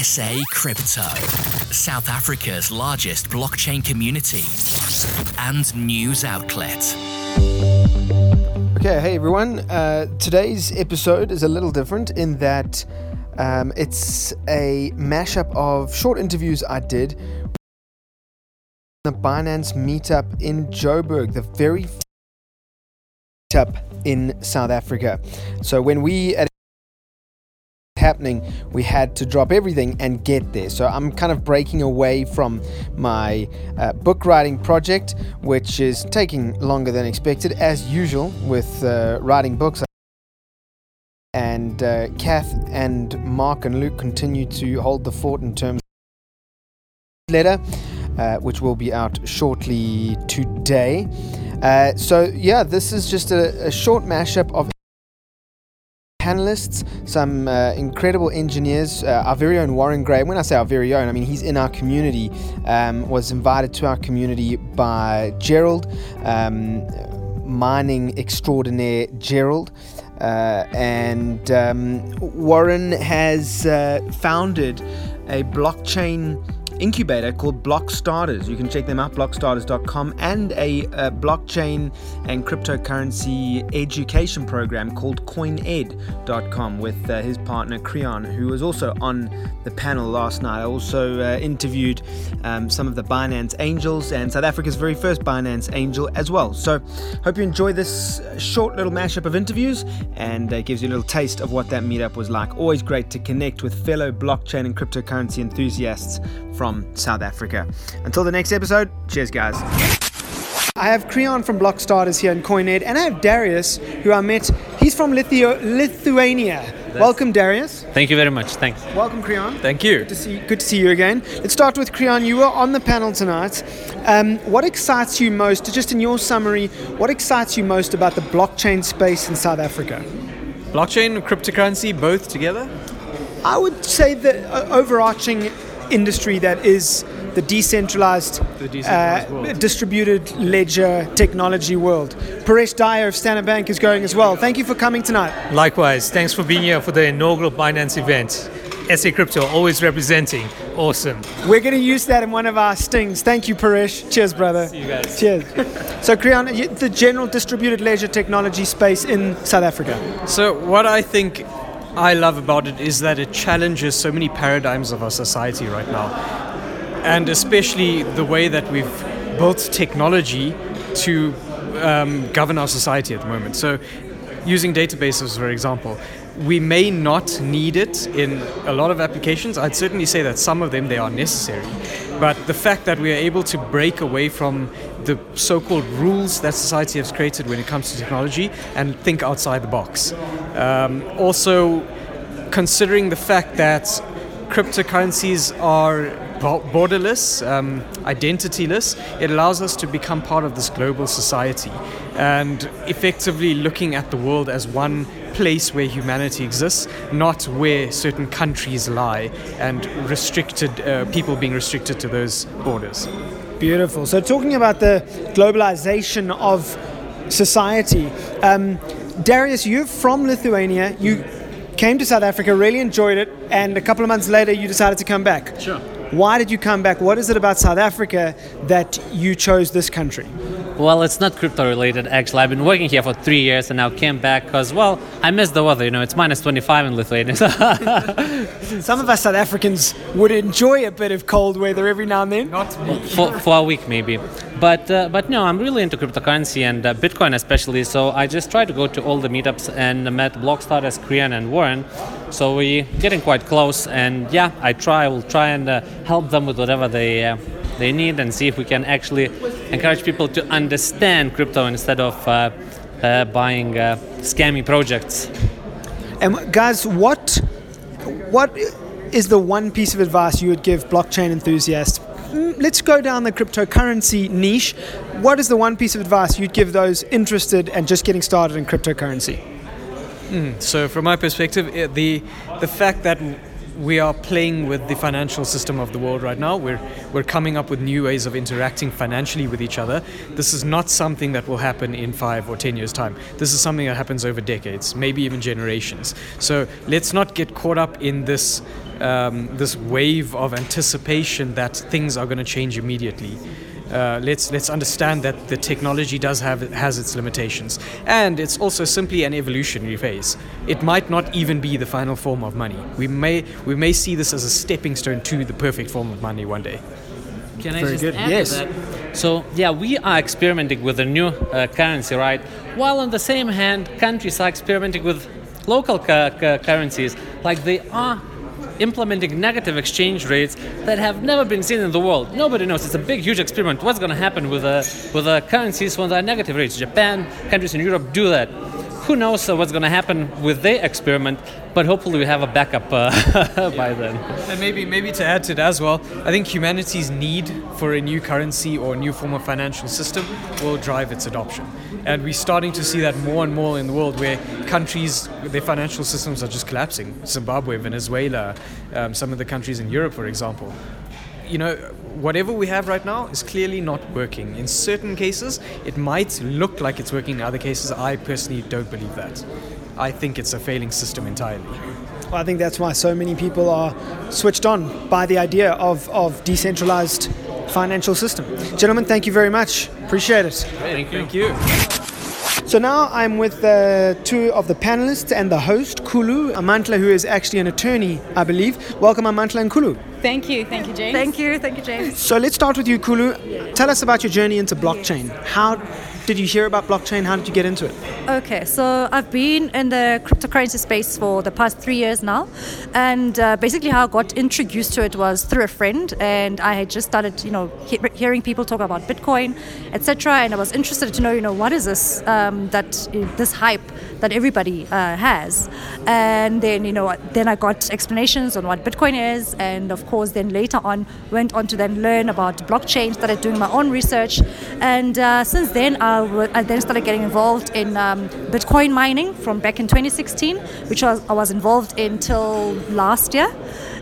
SA Crypto, South Africa's largest blockchain community and news outlet. Okay, hey everyone. Uh, today's episode is a little different in that um, it's a mashup of short interviews I did the Binance meetup in Joburg, the very meetup in South Africa. So when we at happening, we had to drop everything and get there. So I'm kind of breaking away from my uh, book writing project, which is taking longer than expected, as usual with uh, writing books. And uh, Kath and Mark and Luke continue to hold the fort in terms of letter, uh, which will be out shortly today. Uh, so yeah, this is just a, a short mashup of panelists, some uh, incredible engineers. Uh, our very own Warren Gray. When I say our very own, I mean he's in our community. Um, was invited to our community by Gerald, um, mining extraordinaire Gerald. Uh, and um, Warren has uh, founded a blockchain incubator called Block Starters. You can check them out, blockstarters.com, and a, a blockchain and cryptocurrency education program called coined.com with uh, his partner Creon, who was also on the panel last night. I also uh, interviewed um, some of the Binance Angels and South Africa's very first Binance Angel as well. So, hope you enjoy this short little mashup of interviews and uh, gives you a little taste of what that meetup was like. Always great to connect with fellow blockchain and cryptocurrency enthusiasts from South Africa. Until the next episode, cheers, guys. I have Creon from Block Starters here in CoinEd, and I have Darius, who I met. He's from Lithu- Lithuania. That's Welcome, Darius. Thank you very much. Thanks. Welcome, Creon. Thank you. Good to see, good to see you again. Let's start with Creon. You were on the panel tonight. Um, what excites you most, just in your summary, what excites you most about the blockchain space in South Africa? Blockchain and cryptocurrency both together? I would say the uh, overarching industry that is the decentralized, the decentralized uh, distributed ledger technology world. Paresh Dyer of Standard Bank is going as well. Thank you for coming tonight. Likewise, thanks for being here for the inaugural Binance event. SA Crypto always representing. Awesome. We're going to use that in one of our stings. Thank you, Paresh. Cheers, brother. See you guys. Cheers. so, Creon, the general distributed ledger technology space in South Africa. So, what I think I love about it is that it challenges so many paradigms of our society right now. And especially the way that we've built technology to um, govern our society at the moment. So, using databases, for example, we may not need it in a lot of applications. I'd certainly say that some of them they are necessary. But the fact that we are able to break away from the so-called rules that society has created when it comes to technology and think outside the box. Um, also, considering the fact that cryptocurrencies are borderless, um, identityless, it allows us to become part of this global society and effectively looking at the world as one place where humanity exists, not where certain countries lie and restricted uh, people being restricted to those borders. Beautiful. So, talking about the globalization of society, um, Darius, you're from Lithuania. You came to South Africa, really enjoyed it, and a couple of months later, you decided to come back. Sure. Why did you come back? What is it about South Africa that you chose this country? Well, it's not crypto related actually. I've been working here for three years and now came back because, well, I miss the weather. You know, it's minus 25 in Lithuania. Some of us South Africans would enjoy a bit of cold weather every now and then. Not me. For, for a week, maybe. But uh, but no, I'm really into cryptocurrency and uh, Bitcoin especially. So I just try to go to all the meetups and met Blockstarters, Creon, and Warren. So we're getting quite close. And yeah, I try. I will try and uh, help them with whatever they uh, they need and see if we can actually encourage people to understand crypto instead of uh, uh, buying uh, scammy projects. And guys, what what is the one piece of advice you would give blockchain enthusiasts? Mm, let's go down the cryptocurrency niche. What is the one piece of advice you'd give those interested and just getting started in cryptocurrency? Mm, so, from my perspective, the the fact that we are playing with the financial system of the world right now. We're we're coming up with new ways of interacting financially with each other. This is not something that will happen in five or ten years' time. This is something that happens over decades, maybe even generations. So let's not get caught up in this um, this wave of anticipation that things are going to change immediately. Uh, let's let's understand that the technology does have has its limitations, and it's also simply an evolutionary phase. It might not even be the final form of money. We may we may see this as a stepping stone to the perfect form of money one day. Can I Very just good. add Yes. to that? So yeah, we are experimenting with a new uh, currency, right? While on the same hand, countries are experimenting with local cu- cu- currencies, like they are implementing negative exchange rates that have never been seen in the world. Nobody knows. It's a big, huge experiment. What's going to happen with the with uh, currencies when there are negative rates? Japan, countries in Europe do that. Who knows uh, what's going to happen with their experiment? But hopefully, we have a backup uh, by then. And maybe maybe to add to it as well, I think humanity's need for a new currency or a new form of financial system will drive its adoption. And we're starting to see that more and more in the world where countries, their financial systems are just collapsing. Zimbabwe, Venezuela, um, some of the countries in Europe, for example. You know, whatever we have right now is clearly not working. In certain cases, it might look like it's working. In other cases, I personally don't believe that. I think it's a failing system entirely. Well, I think that's why so many people are switched on by the idea of, of decentralized financial system. Gentlemen, thank you very much. Appreciate it. Thank you. Thank you. So now I'm with uh, two of the panelists and the host, Kulu Amandla, who is actually an attorney, I believe. Welcome, Amandla and Kulu. Thank you, thank you, James. Thank you, thank you, James. So let's start with you, Kulu. Tell us about your journey into blockchain. How did you hear about blockchain? How did you get into it? Okay, so I've been in the cryptocurrency space for the past three years now, and uh, basically how I got introduced to it was through a friend, and I had just started, you know, he- hearing people talk about Bitcoin, etc., and I was interested to know, you know, what is this um, that this hype that everybody uh, has, and then you know, then I got explanations on what Bitcoin is, and of course, then later on went on to then learn about blockchain, started doing my own research, and uh, since then I w- I then started getting involved in um, Bitcoin mining from back in 2016, which was I was involved in till last year.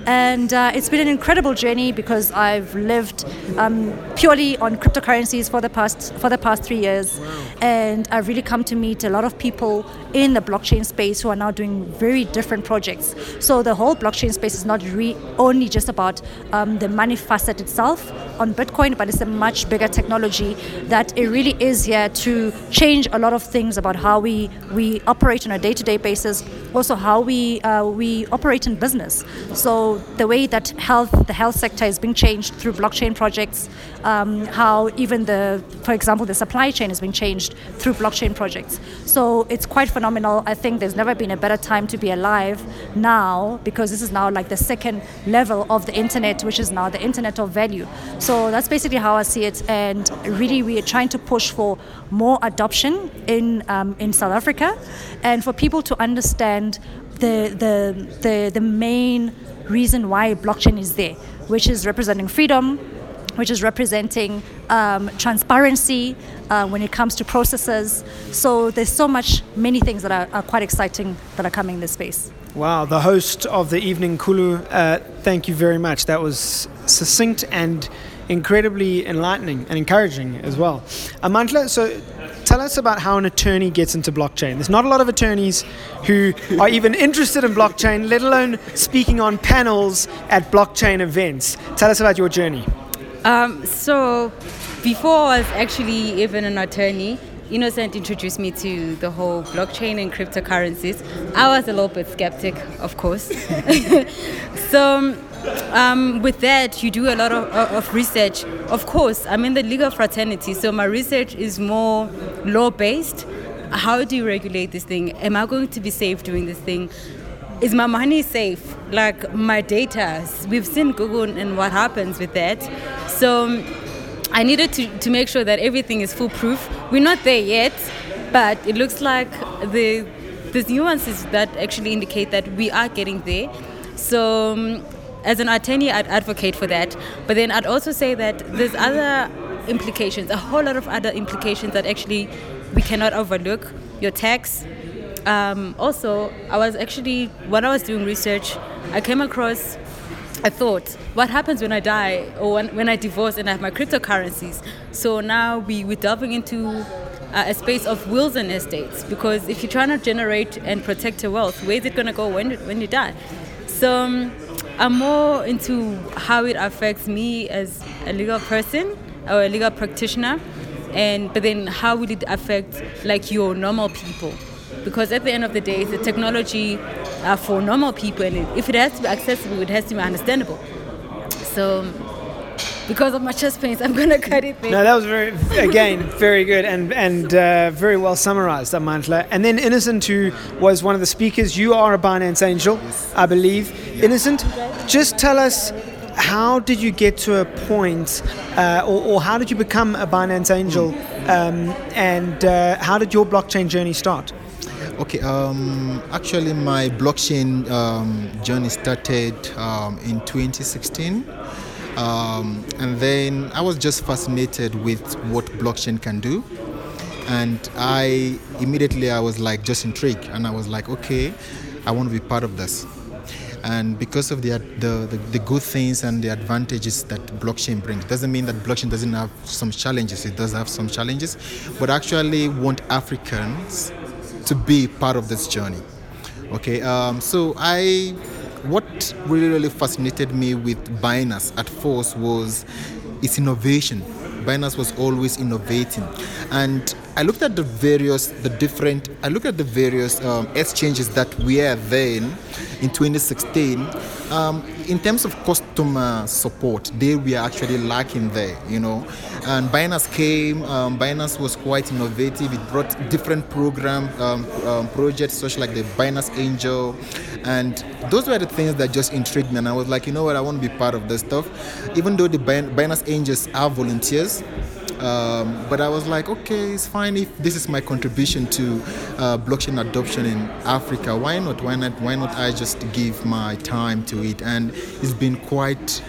And uh, it's been an incredible journey because I've lived um, purely on cryptocurrencies for the past for the past three years, and I've really come to meet a lot of people in the blockchain space who are now doing very different projects. So the whole blockchain space is not re- only just about um, the money facet itself on Bitcoin, but it's a much bigger technology that it really is here to change a lot of things about how we we operate on a day-to-day basis, also how we uh, we operate in business. So the way that health the health sector is being changed through blockchain projects, um, how even the for example the supply chain has been changed through blockchain projects. So it's quite phenomenal. I think there's never been a better time to be alive now because this is now like the second level of the internet, which is now the internet of value. So that's basically how I see it. And really, we are trying to push for more adoption in um, in South Africa, and for people to understand the the the, the main reason why blockchain is there, which is representing freedom, which is representing um, transparency uh, when it comes to processes. So there's so much, many things that are, are quite exciting that are coming in this space. Wow, the host of the evening, Kulu, uh, thank you very much. That was succinct and incredibly enlightening and encouraging as well. Amandla, so tell us about how an attorney gets into blockchain. There's not a lot of attorneys who are even interested in blockchain, let alone speaking on panels at blockchain events. Tell us about your journey. Um, so, before I was actually even an attorney, Innocent introduced me to the whole blockchain and cryptocurrencies. I was a little bit skeptic, of course. so, um, with that, you do a lot of, of research. Of course, I'm in the legal fraternity, so my research is more law based. How do you regulate this thing? Am I going to be safe doing this thing? Is my money safe? Like my data? We've seen Google and what happens with that. So I needed to, to make sure that everything is foolproof. We're not there yet, but it looks like the there's nuances that actually indicate that we are getting there. So um, as an attorney, I'd advocate for that. But then I'd also say that there's other implications, a whole lot of other implications that actually we cannot overlook. Your tax, um, also, I was actually, when I was doing research, I came across a thought what happens when I die or when, when I divorce and I have my cryptocurrencies? So now we, we're delving into uh, a space of wills and estates because if you're trying to generate and protect your wealth, where is it going to go when, when you die? So um, I'm more into how it affects me as a legal person or a legal practitioner and but then how will it affect like your normal people because at the end of the day, the technology uh, for normal people, and if it has to be accessible, it has to be understandable. So, because of my chest pains, I'm gonna cut it there. No, that was very, again, very good and and uh, very well summarized, Amandla. And then Innocent, who was one of the speakers, you are a Binance angel, I believe. Innocent, just tell us how did you get to a point, uh, or, or, how did you become a Binance angel, um, and uh, how did your blockchain journey start? Okay, um, actually, my blockchain um, journey started um, in 2016. Um, and then I was just fascinated with what blockchain can do. And I immediately I was like just intrigued, and I was like, okay, I want to be part of this. And because of the, the, the, the good things and the advantages that blockchain brings, doesn't mean that blockchain doesn't have some challenges. It does have some challenges, but actually want Africans to be part of this journey. Okay, um, so I, what really really fascinated me with Binance at first was its innovation. Binance was always innovating, and I looked at the various, the different, I looked at the various um, exchanges that were then in 2016. Um, in terms of customer support, they were actually lacking there, you know. And Binance came, um, Binance was quite innovative. It brought different program um, um, projects, such like the Binance Angel, and those were the things that just intrigued me. And I was like, you know what, I want to be part of this stuff. Even though the Binance Angels are volunteers, um, but I was like, okay, it's fine if this is my contribution to uh, blockchain adoption in Africa. Why not? Why not? Why not? I just give my time to it, and it's been quite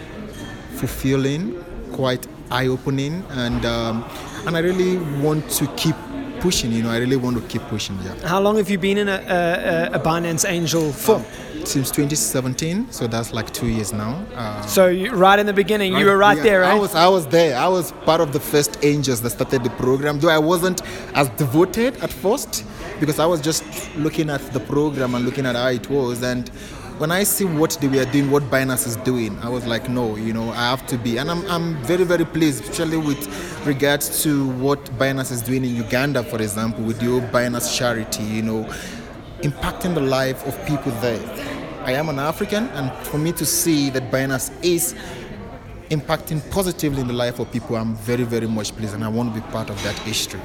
fulfilling, quite eye-opening, and um, and I really want to keep pushing. You know, I really want to keep pushing. Yeah. How long have you been in a, a, a Binance Angel for? Um, since 2017, so that's like two years now. Uh, so you, right in the beginning, right, you were right yeah, there, right? I was, I was there. I was part of the first angels that started the program. Though I wasn't as devoted at first, because I was just looking at the program and looking at how it was. And when I see what they were doing, what Binance is doing, I was like, no, you know, I have to be. And I'm, I'm very, very pleased, especially with regards to what Binance is doing in Uganda, for example, with old Binance charity, you know, impacting the life of people there. I am an African, and for me to see that Binance is impacting positively in the life of people, I'm very, very much pleased, and I want to be part of that history.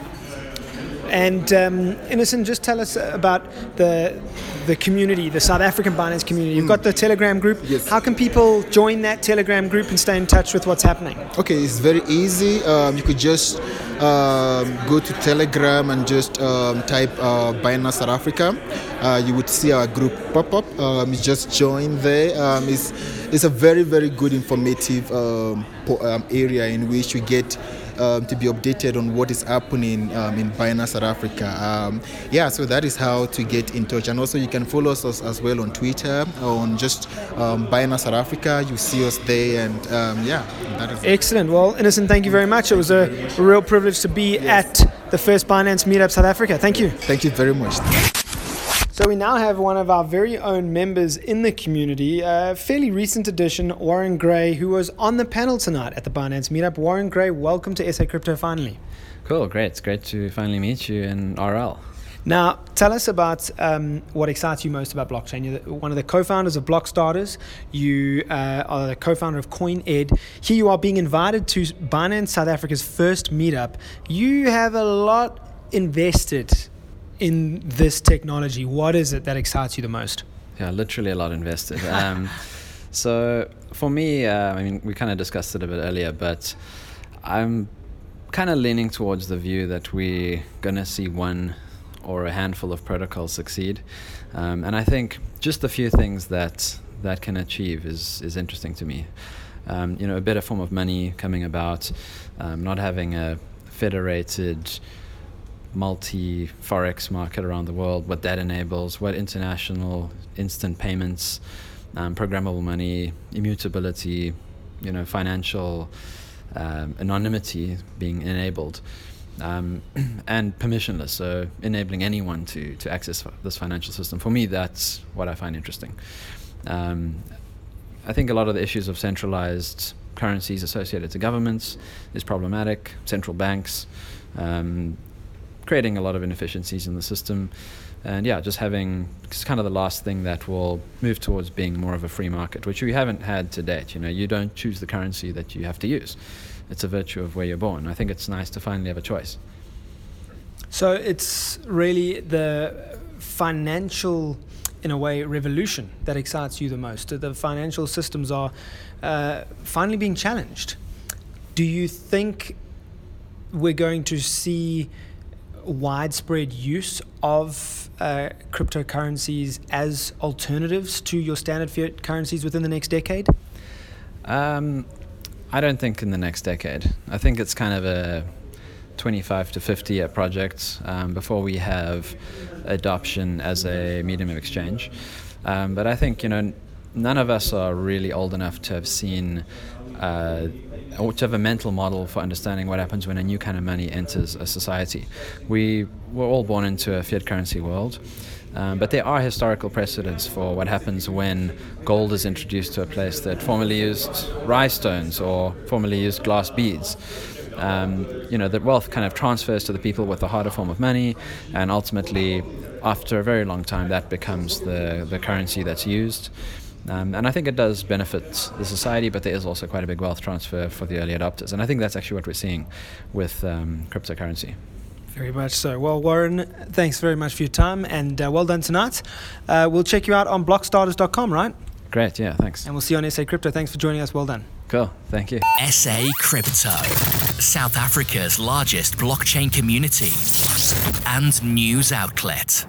And um, Innocent, just tell us about the the community, the South African Binance community. You've mm. got the Telegram group. Yes. How can people join that Telegram group and stay in touch with what's happening? Okay, it's very easy. Um, you could just um, go to Telegram and just um, type uh, Binance South Africa. Uh, you would see our group pop up. Um, just join there. Um, it's, it's a very, very good informative um, um, area in which we get um, to be updated on what is happening um, in Binance South Africa. Um, yeah, so that is how to get in touch. And also, you can follow us as well on Twitter, on just um, Binance South Africa. You see us there, and um, yeah, that is excellent. Well, Innocent, thank you very much. It was a real privilege to be yes. at the first Binance Meetup South Africa. Thank you. Thank you very much. So we now have one of our very own members in the community, a fairly recent addition, Warren Gray, who was on the panel tonight at the Binance Meetup. Warren Gray, welcome to SA Crypto finally. Cool, great. It's great to finally meet you in RL. Now, tell us about um, what excites you most about blockchain. You're one of the co-founders of Blockstarters. You uh, are the co-founder of CoinEd. Here you are being invited to Binance South Africa's first meetup. You have a lot invested in this technology, what is it that excites you the most? Yeah, literally a lot invested. Um, so for me, uh, I mean, we kind of discussed it a bit earlier, but I'm kind of leaning towards the view that we're going to see one or a handful of protocols succeed. Um, and I think just a few things that that can achieve is, is interesting to me. Um, you know, a better form of money coming about, um, not having a federated multi forex market around the world, what that enables, what international instant payments, um, programmable money, immutability, you know, financial um, anonymity being enabled. Um, and permissionless, so enabling anyone to, to access this financial system. For me, that's what I find interesting. Um, I think a lot of the issues of centralized currencies associated to governments is problematic. Central banks, um, creating a lot of inefficiencies in the system. And yeah, just having it's kind of the last thing that will move towards being more of a free market, which we haven't had to date. You know, you don't choose the currency that you have to use. It's a virtue of where you're born. I think it's nice to finally have a choice. So it's really the financial, in a way, revolution that excites you the most. The financial systems are uh, finally being challenged. Do you think we're going to see widespread use of uh, cryptocurrencies as alternatives to your standard fiat currencies within the next decade? Um, I don't think in the next decade. I think it's kind of a 25 to 50 year project um, before we have adoption as a medium of exchange. Um, but I think, you know, none of us are really old enough to have seen uh, or to have a mental model for understanding what happens when a new kind of money enters a society. We were all born into a fiat currency world. Um, but there are historical precedents for what happens when gold is introduced to a place that formerly used Rai stones or formerly used glass beads. Um, you know, the wealth kind of transfers to the people with the harder form of money, and ultimately, after a very long time, that becomes the, the currency that's used. Um, and I think it does benefit the society, but there is also quite a big wealth transfer for the early adopters. And I think that's actually what we're seeing with um, cryptocurrency. Very much so. Well, Warren, thanks very much for your time and uh, well done tonight. Uh, we'll check you out on blockstarters.com, right? Great, yeah, thanks. And we'll see you on SA Crypto. Thanks for joining us. Well done. Cool, thank you. SA Crypto, South Africa's largest blockchain community and news outlet.